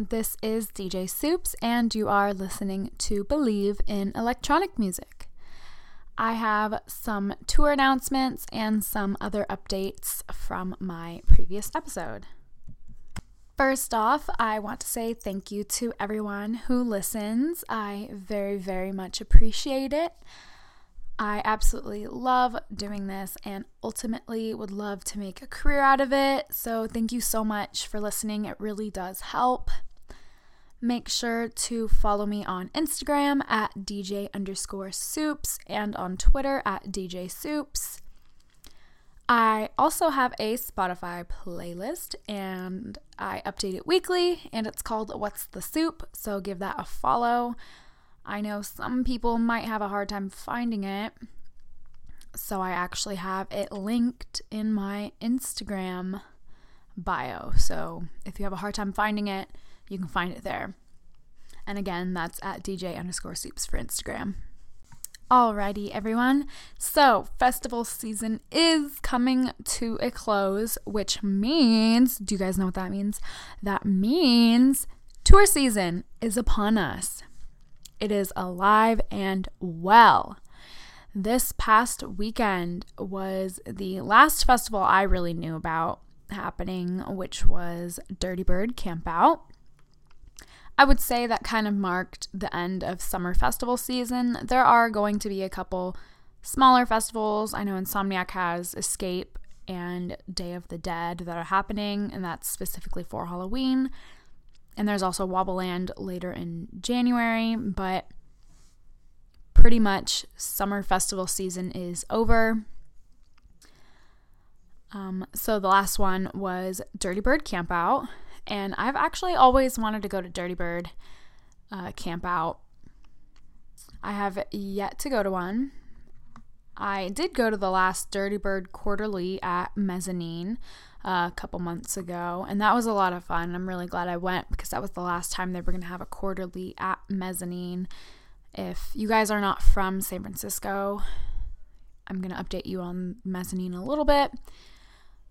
This is DJ Soups, and you are listening to Bleav in Electronic Music. I have some tour announcements and some other updates from my previous episode. First off, I want to say thank you to everyone who listens. I very, very much appreciate it. I absolutely love doing this and ultimately would love to make a career out of it. So, thank you so much for listening. It really does help. Make sure to follow me on Instagram at DJ underscore soups and on Twitter at DJ soups. I also have a Spotify playlist and I update it weekly and it's called What's the Soup, so give that a follow. I know some people might have a hard time finding it. So I actually have it linked in my Instagram bio. So if you have a hard time finding it, you can find it there. And again, that's at DJ underscore soups for Instagram. Alrighty, everyone. So, festival season is coming to a close, which means, do you guys know what that means? That means tour season is upon us. It is alive and well. This past weekend was the last festival I really knew about happening, which was Dirty Bird Campout. I would say that kind of marked the end of summer festival season. There are going to be a couple smaller festivals. I know Insomniac has Escape and Day of the Dead that are happening, and that's specifically for Halloween. And there's also Wobbleland later in January, but pretty much summer festival season is over. Um, so the last one was Dirty Bird Camp Out, and I've actually always wanted to go to Dirty Bird uh, Camp Out. I have yet to go to one. I did go to the last Dirty Bird Quarterly at Mezzanine uh, a couple months ago, and that was a lot of fun. I'm really glad I went because that was the last time they were going to have a quarterly at Mezzanine. If you guys are not from San Francisco, I'm going to update you on Mezzanine a little bit.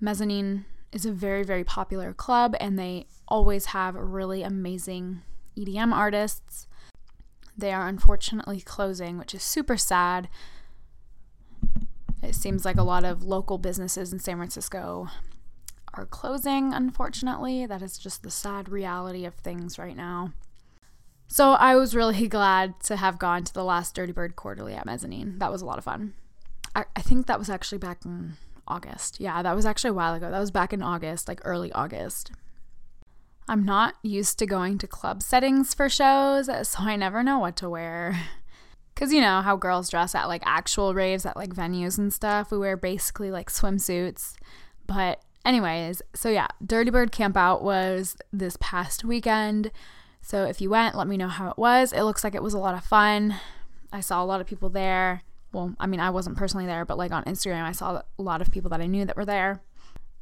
Mezzanine is a very, very popular club, and they always have really amazing EDM artists. They are unfortunately closing, which is super sad. It seems like a lot of local businesses in San Francisco are closing, unfortunately. That is just the sad reality of things right now. So I was really glad to have gone to the last Dirty Bird Quarterly at Mezzanine. That was a lot of fun. I, I think that was actually back in August. Yeah, that was actually a while ago. That was back in August, like early August. I'm not used to going to club settings for shows, so I never know what to wear. Because you know how girls dress at like actual raves at like venues and stuff. We wear basically like swimsuits. But, anyways, so yeah, Dirty Bird Campout was this past weekend. So if you went, let me know how it was. It looks like it was a lot of fun. I saw a lot of people there. Well, I mean, I wasn't personally there, but like on Instagram, I saw a lot of people that I knew that were there.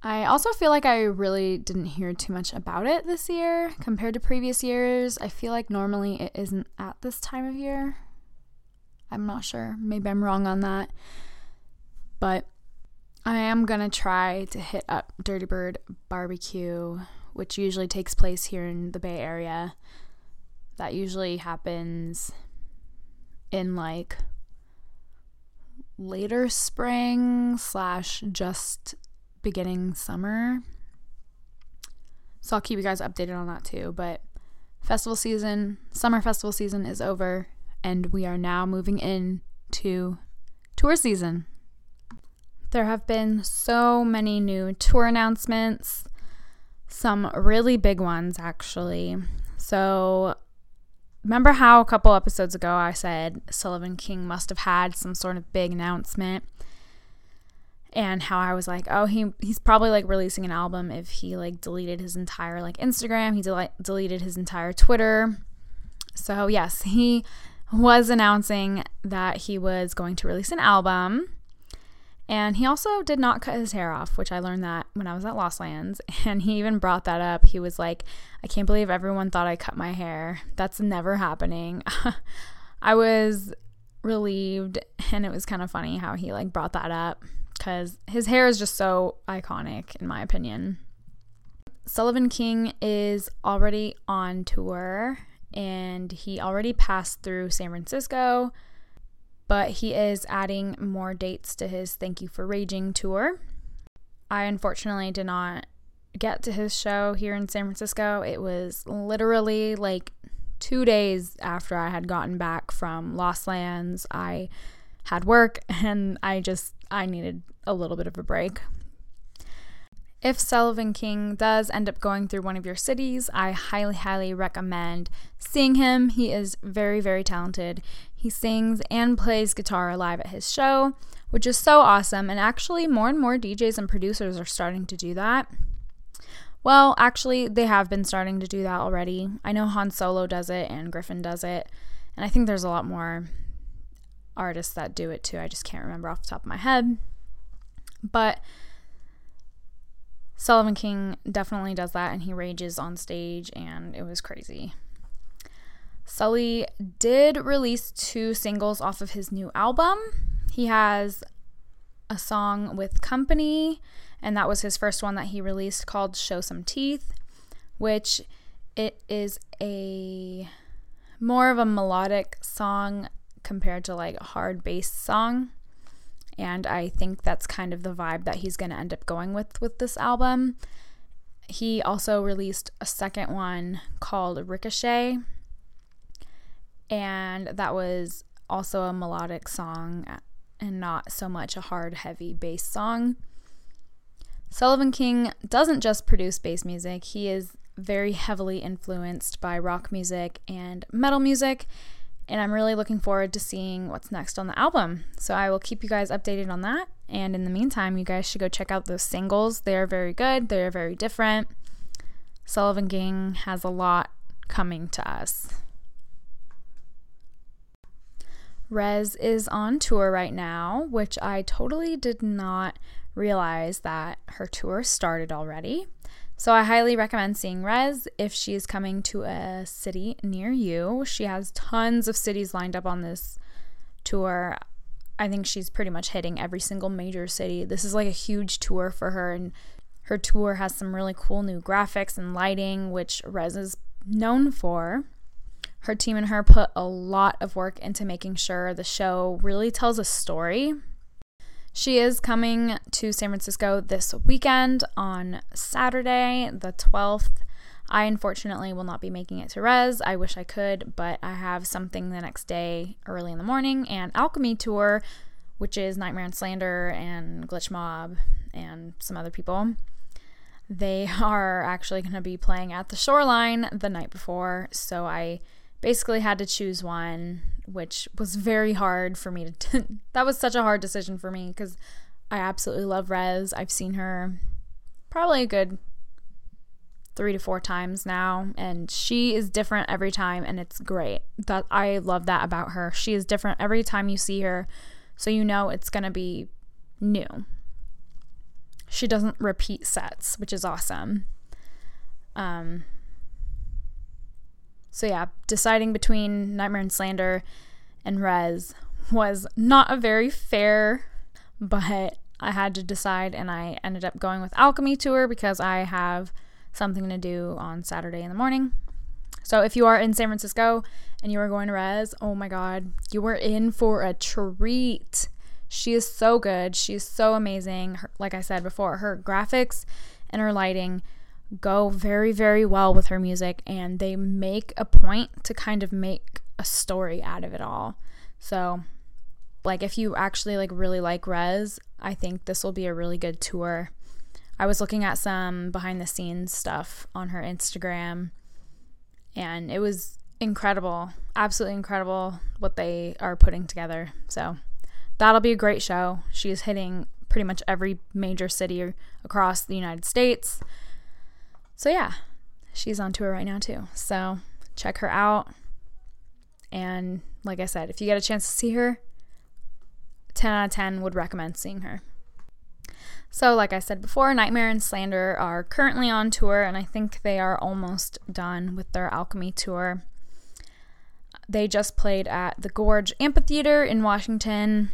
I also feel like I really didn't hear too much about it this year compared to previous years. I feel like normally it isn't at this time of year. I'm not sure. Maybe I'm wrong on that. But I am going to try to hit up Dirty Bird Barbecue, which usually takes place here in the Bay Area. That usually happens in like later spring slash just beginning summer. So I'll keep you guys updated on that too. But festival season, summer festival season is over, and we are now moving in to tour season. There have been so many new tour announcements, some really big ones actually. So remember how a couple episodes ago I said Sullivan King must have had some sort of big announcement? and how I was like, oh, he he's probably like releasing an album if he like deleted his entire like Instagram, he del- deleted his entire Twitter. So, yes, he was announcing that he was going to release an album. And he also did not cut his hair off, which I learned that when I was at Lost Lands. And he even brought that up. He was like, I can't believe everyone thought I cut my hair. That's never happening. I was relieved and it was kind of funny how he like brought that up cuz his hair is just so iconic in my opinion. Sullivan King is already on tour and he already passed through San Francisco, but he is adding more dates to his Thank You for Raging tour. I unfortunately did not get to his show here in San Francisco. It was literally like two days after I had gotten back from Lost Lands. I had work and I just I needed a little bit of a break. If Sullivan King does end up going through one of your cities, I highly, highly recommend seeing him. He is very, very talented. He sings and plays guitar live at his show, which is so awesome. And actually, more and more DJs and producers are starting to do that. Well, actually, they have been starting to do that already. I know Han Solo does it and Gryffin does it. And I think there's a lot more artists that do it too. I just can't remember off the top of my head. But Sullivan King definitely does that and he rages on stage and it was crazy. Sully did release two singles off of his new album. He has a song with Kompany and that was his first one that he released called Show Some Teeth, which it is a more of a melodic song compared to like a hard bass song. And I think that's kind of the vibe that he's going to end up going with with this album. He also released a second one called Ricochet. And that was also a melodic song and not so much a hard, heavy bass song. Sullivan King doesn't just produce bass music, he is very heavily influenced by rock music and metal music, and I'm really looking forward to seeing what's next on the album. So I will keep you guys updated on that. And in the meantime, you guys should go check out those singles. They are very good, they are very different. Sullivan King has a lot coming to us. Rezz is on tour right now, which I totally did not realize that her tour started already. So I highly recommend seeing Rezz if she is coming to a city near you. She has tons of cities lined up on this tour. I think she's pretty much hitting every single major city. This is like a huge tour for her, and her tour has some really cool new graphics and lighting, which Rezz is known for. Her team and her put a lot of work into making sure the show really tells a story she is coming to San Francisco this weekend on Saturday, the 12th. I unfortunately will not be making it to Rezz. I wish I could, but I have something the next day early in the morning and Alchemy Tour, which is Nightmare and Slander and Glitch Mob and some other people. They are actually going to be playing at the shoreline the night before, so I basically had to choose one, which was very hard for me to. that was such a hard decision for me because I absolutely love Rezz. I've seen her probably a good three to four times now, and she is different every time, and it's great. That I love that about her. She is different every time you see her, so you know it's gonna be new. She doesn't repeat sets, which is awesome. Um, so yeah, deciding between Nightmare and Slander and Rezz was not a very fair, but I had to decide and I ended up going with Alchemy Tour because I have something to do on Saturday in the morning. So if you are in San Francisco and you are going to Rezz, oh my god, you are in for a treat. She is so good. She is so amazing. Her, like I said before, her graphics and her lighting go very, very well with her music, and they make a point to kind of make a story out of it all. So, like, if you actually like really like Rezz, I think this will be a really good tour. I was looking at some behind the scenes stuff on her Instagram, and it was incredible, absolutely incredible what they are putting together. So, that'll be a great show. She is hitting pretty much every major city across the United States. So yeah, she's on tour right now too. So check her out. And like I said, if you get a chance to see her, 10 out of 10 would recommend seeing her. So, like I said before, Nightmare and Slander are currently on tour, and I think they are almost done with their Alchemy tour. They just played at the Gorge Amphitheater in Washington,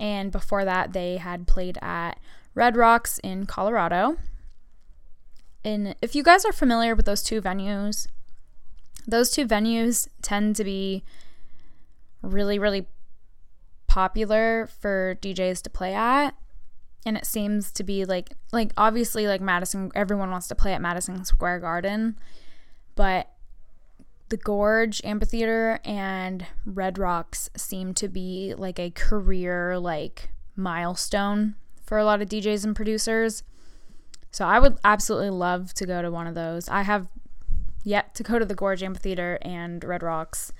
and before that, they had played at Red Rocks in Colorado. And if you guys are familiar with those two venues, those two venues tend to be really, really popular for DJs to play at. And it seems to be like like obviously like Madison everyone wants to play at Madison Square Garden, but the Gorge Amphitheater and Red Rocks seem to be like a career like milestone for a lot of DJs and producers. So I would absolutely love to go to one of those. I have yet to go to the Gorge Amphitheater and Red Rocks.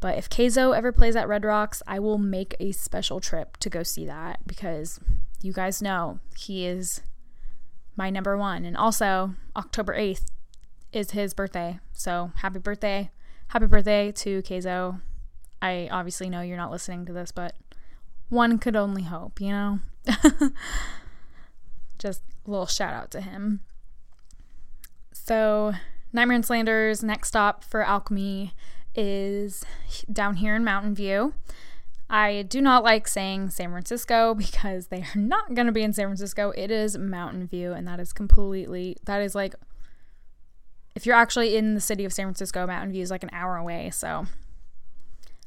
But if Kayzo ever plays at Red Rocks, I will make a special trip to go see that because you guys know he is my number one. And also, October 8th is his birthday. So happy birthday. Happy birthday to Kayzo. I obviously know you're not listening to this, but one could only hope, you know? Just a little shout out to him. So, Nightmare and Slander's next stop for Alchemy is down here in Mountain View. I do not like saying San Francisco because they are not going to be in San Francisco. It is Mountain View, and that is completely, that is like, if you're actually in the city of San Francisco, Mountain View is like an hour away. So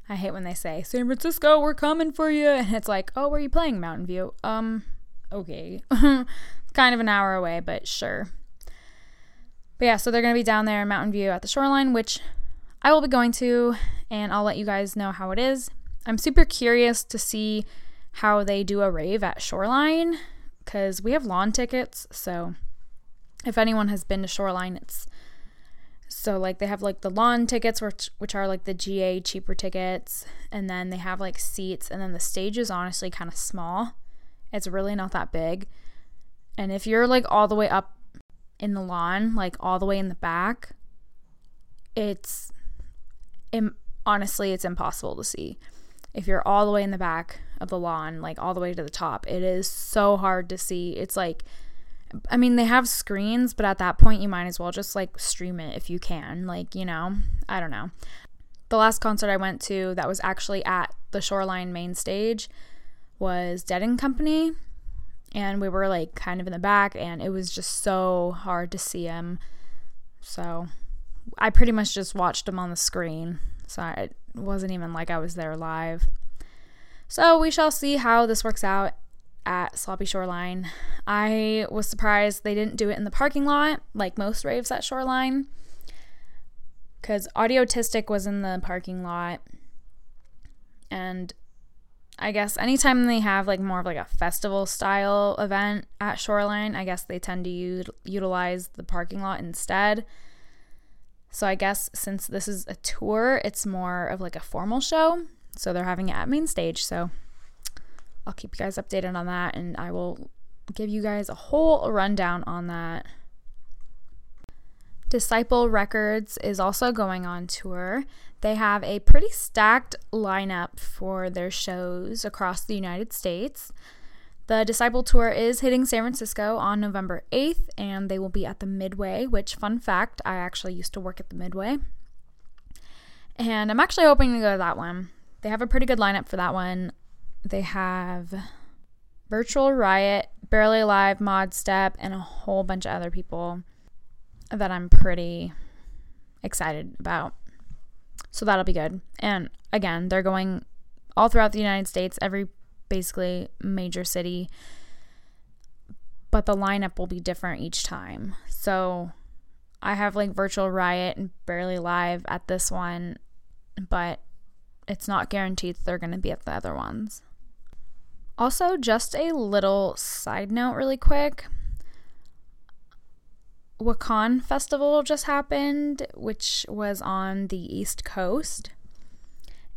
I hate when they say, San Francisco, we're coming for you. And it's like, oh, where are you playing Mountain View? Um, okay. kind of an hour away, but sure. But yeah, so they're going to be down there in Mountain View at the shoreline, which I will be going to, and I'll let you guys know how it is. I'm super curious to see how they do a rave at Shoreline because we have lawn tickets. So if anyone has been to Shoreline, it's so like they have like the lawn tickets, which which are like the GA cheaper tickets, and then they have like seats, and then the stage is honestly kind of small. It's really not that big. And if you're like all the way up in the lawn, like all the way in the back, it's Im- honestly it's impossible to see. If you're all the way in the back of the lawn, like all the way to the top, it is so hard to see. It's like I mean, they have screens, but at that point, you might as well just like stream it if you can. Like, you know, I don't know. The last concert I went to that was actually at the Shoreline main stage was Dead and Company and we were like kind of in the back and it was just so hard to see him. So i pretty much just watched him on the screen. So it wasn't even like i was there live. So we shall see how this works out at sloppy shoreline. I was surprised they didn't do it in the parking lot like most raves at shoreline because Audio audiotistic was in the parking lot. And I guess anytime they have like more of like a festival style event at Shoreline, I guess they tend to u- utilize the parking lot instead. So I guess since this is a tour, it's more of like a formal show. So they're having it at main stage. So I'll keep you guys updated on that and I will give you guys a whole rundown on that. Disciple Records is also going on tour. They have a pretty stacked lineup for their shows across the United States. The Disciple Tour is hitting San Francisco on November 8th, and they will be at the Midway, which, fun fact, I actually used to work at the Midway. And I'm actually hoping to go to that one. They have a pretty good lineup for that one. They have Virtual Riot, Barely Alive, Modestep, and a whole bunch of other people that I'm pretty excited about. So that'll be good. And again, they're going all throughout the United States, every basically major city. But the lineup will be different each time. So I have like Virtual Riot and Barely Live at this one, but it's not guaranteed they're going to be at the other ones. Also, just a little side note, really quick. Wakaan Festival just happened, which was on the East Coast.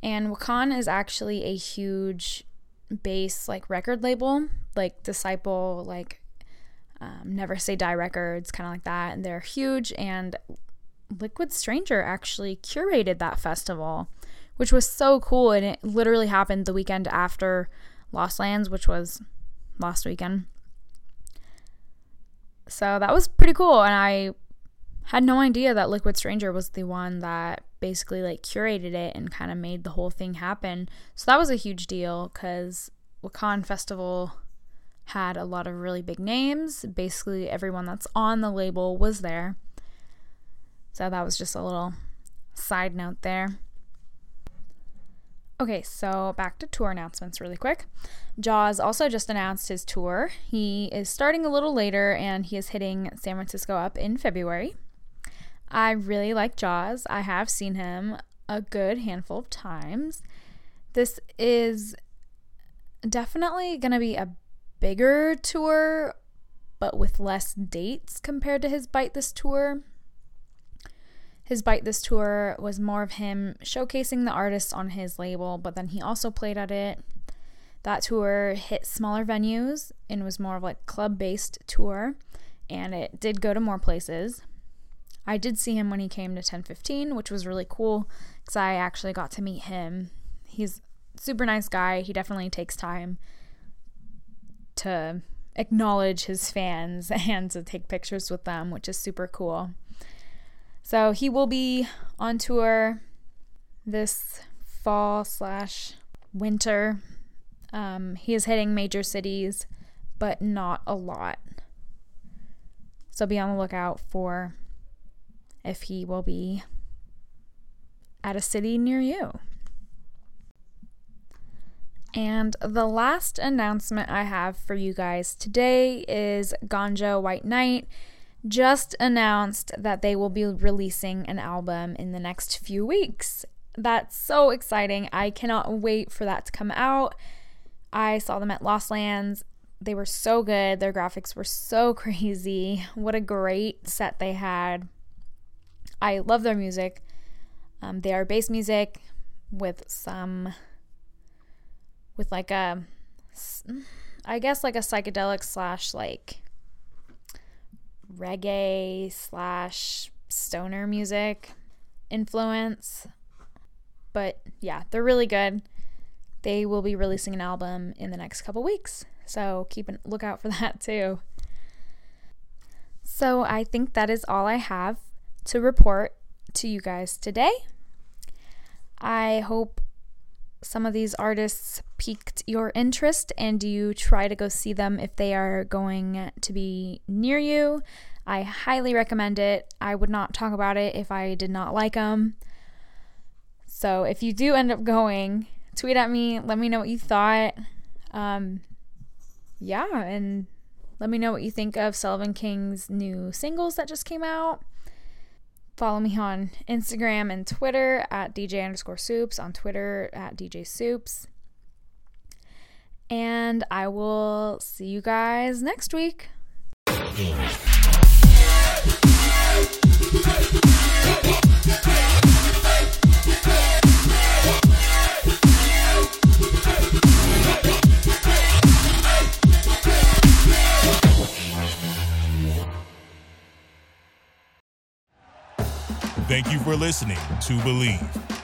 And Wakaan is actually a huge bass like record label, like Disciple, like um, Never Say Die Records, kind of like that. And they're huge. And Liquid Stranger actually curated that festival, which was so cool. And it literally happened the weekend after Lost Lands, which was last weekend. So that was pretty cool. And I had no idea that Liquid Stranger was the one that basically like curated it and kind of made the whole thing happen. So that was a huge deal because Wakaan Festival had a lot of really big names. Basically, everyone that's on the label was there. So that was just a little side note there. Okay, so back to tour announcements really quick. Jauz also just announced his tour. He is starting a little later and he is hitting San Francisco up in February. I really like Jauz. I have seen him a good handful of times. This is definitely going to be a bigger tour, but with less dates compared to his Bite This tour. His Bite This tour was more of him showcasing the artists on his label, but then he also played at it. That tour hit smaller venues and was more of like club based tour, and it did go to more places. I did see him when he came to 1015, which was really cool because I actually got to meet him. He's super nice guy. He definitely takes time to acknowledge his fans and to take pictures with them, which is super cool. So he will be on tour this fall slash winter. Um, he is hitting major cities, but not a lot. So be on the lookout for if he will be at a city near you. And the last announcement I have for you guys today is Ganja White Night just announced that they will be releasing an album in the next few weeks. That's so exciting. I cannot wait for that to come out. I saw them at Lost Lands. They were so good. Their graphics were so crazy. What a great set they had. I love their music. Um, they are bass music with some, with like a, I guess like a psychedelic slash like reggae slash stoner music influence. But yeah, they're really good. They will be releasing an album in the next couple weeks. So keep a lookout for that too. So I think that is all I have to report to you guys today. I hope some of these artists piqued your interest and you try to go see them if they are going to be near you. I highly recommend it. I would not talk about it if I did not like them. So if you do end up going, tweet at me, let me know what you thought. Um, yeah, and let me know what you think of Sullivan King's new singles that just came out. Follow me on Instagram and Twitter at DJ underscore soups, on Twitter at DJ soups. And I will see you guys next week. Thank you for listening to Bleav.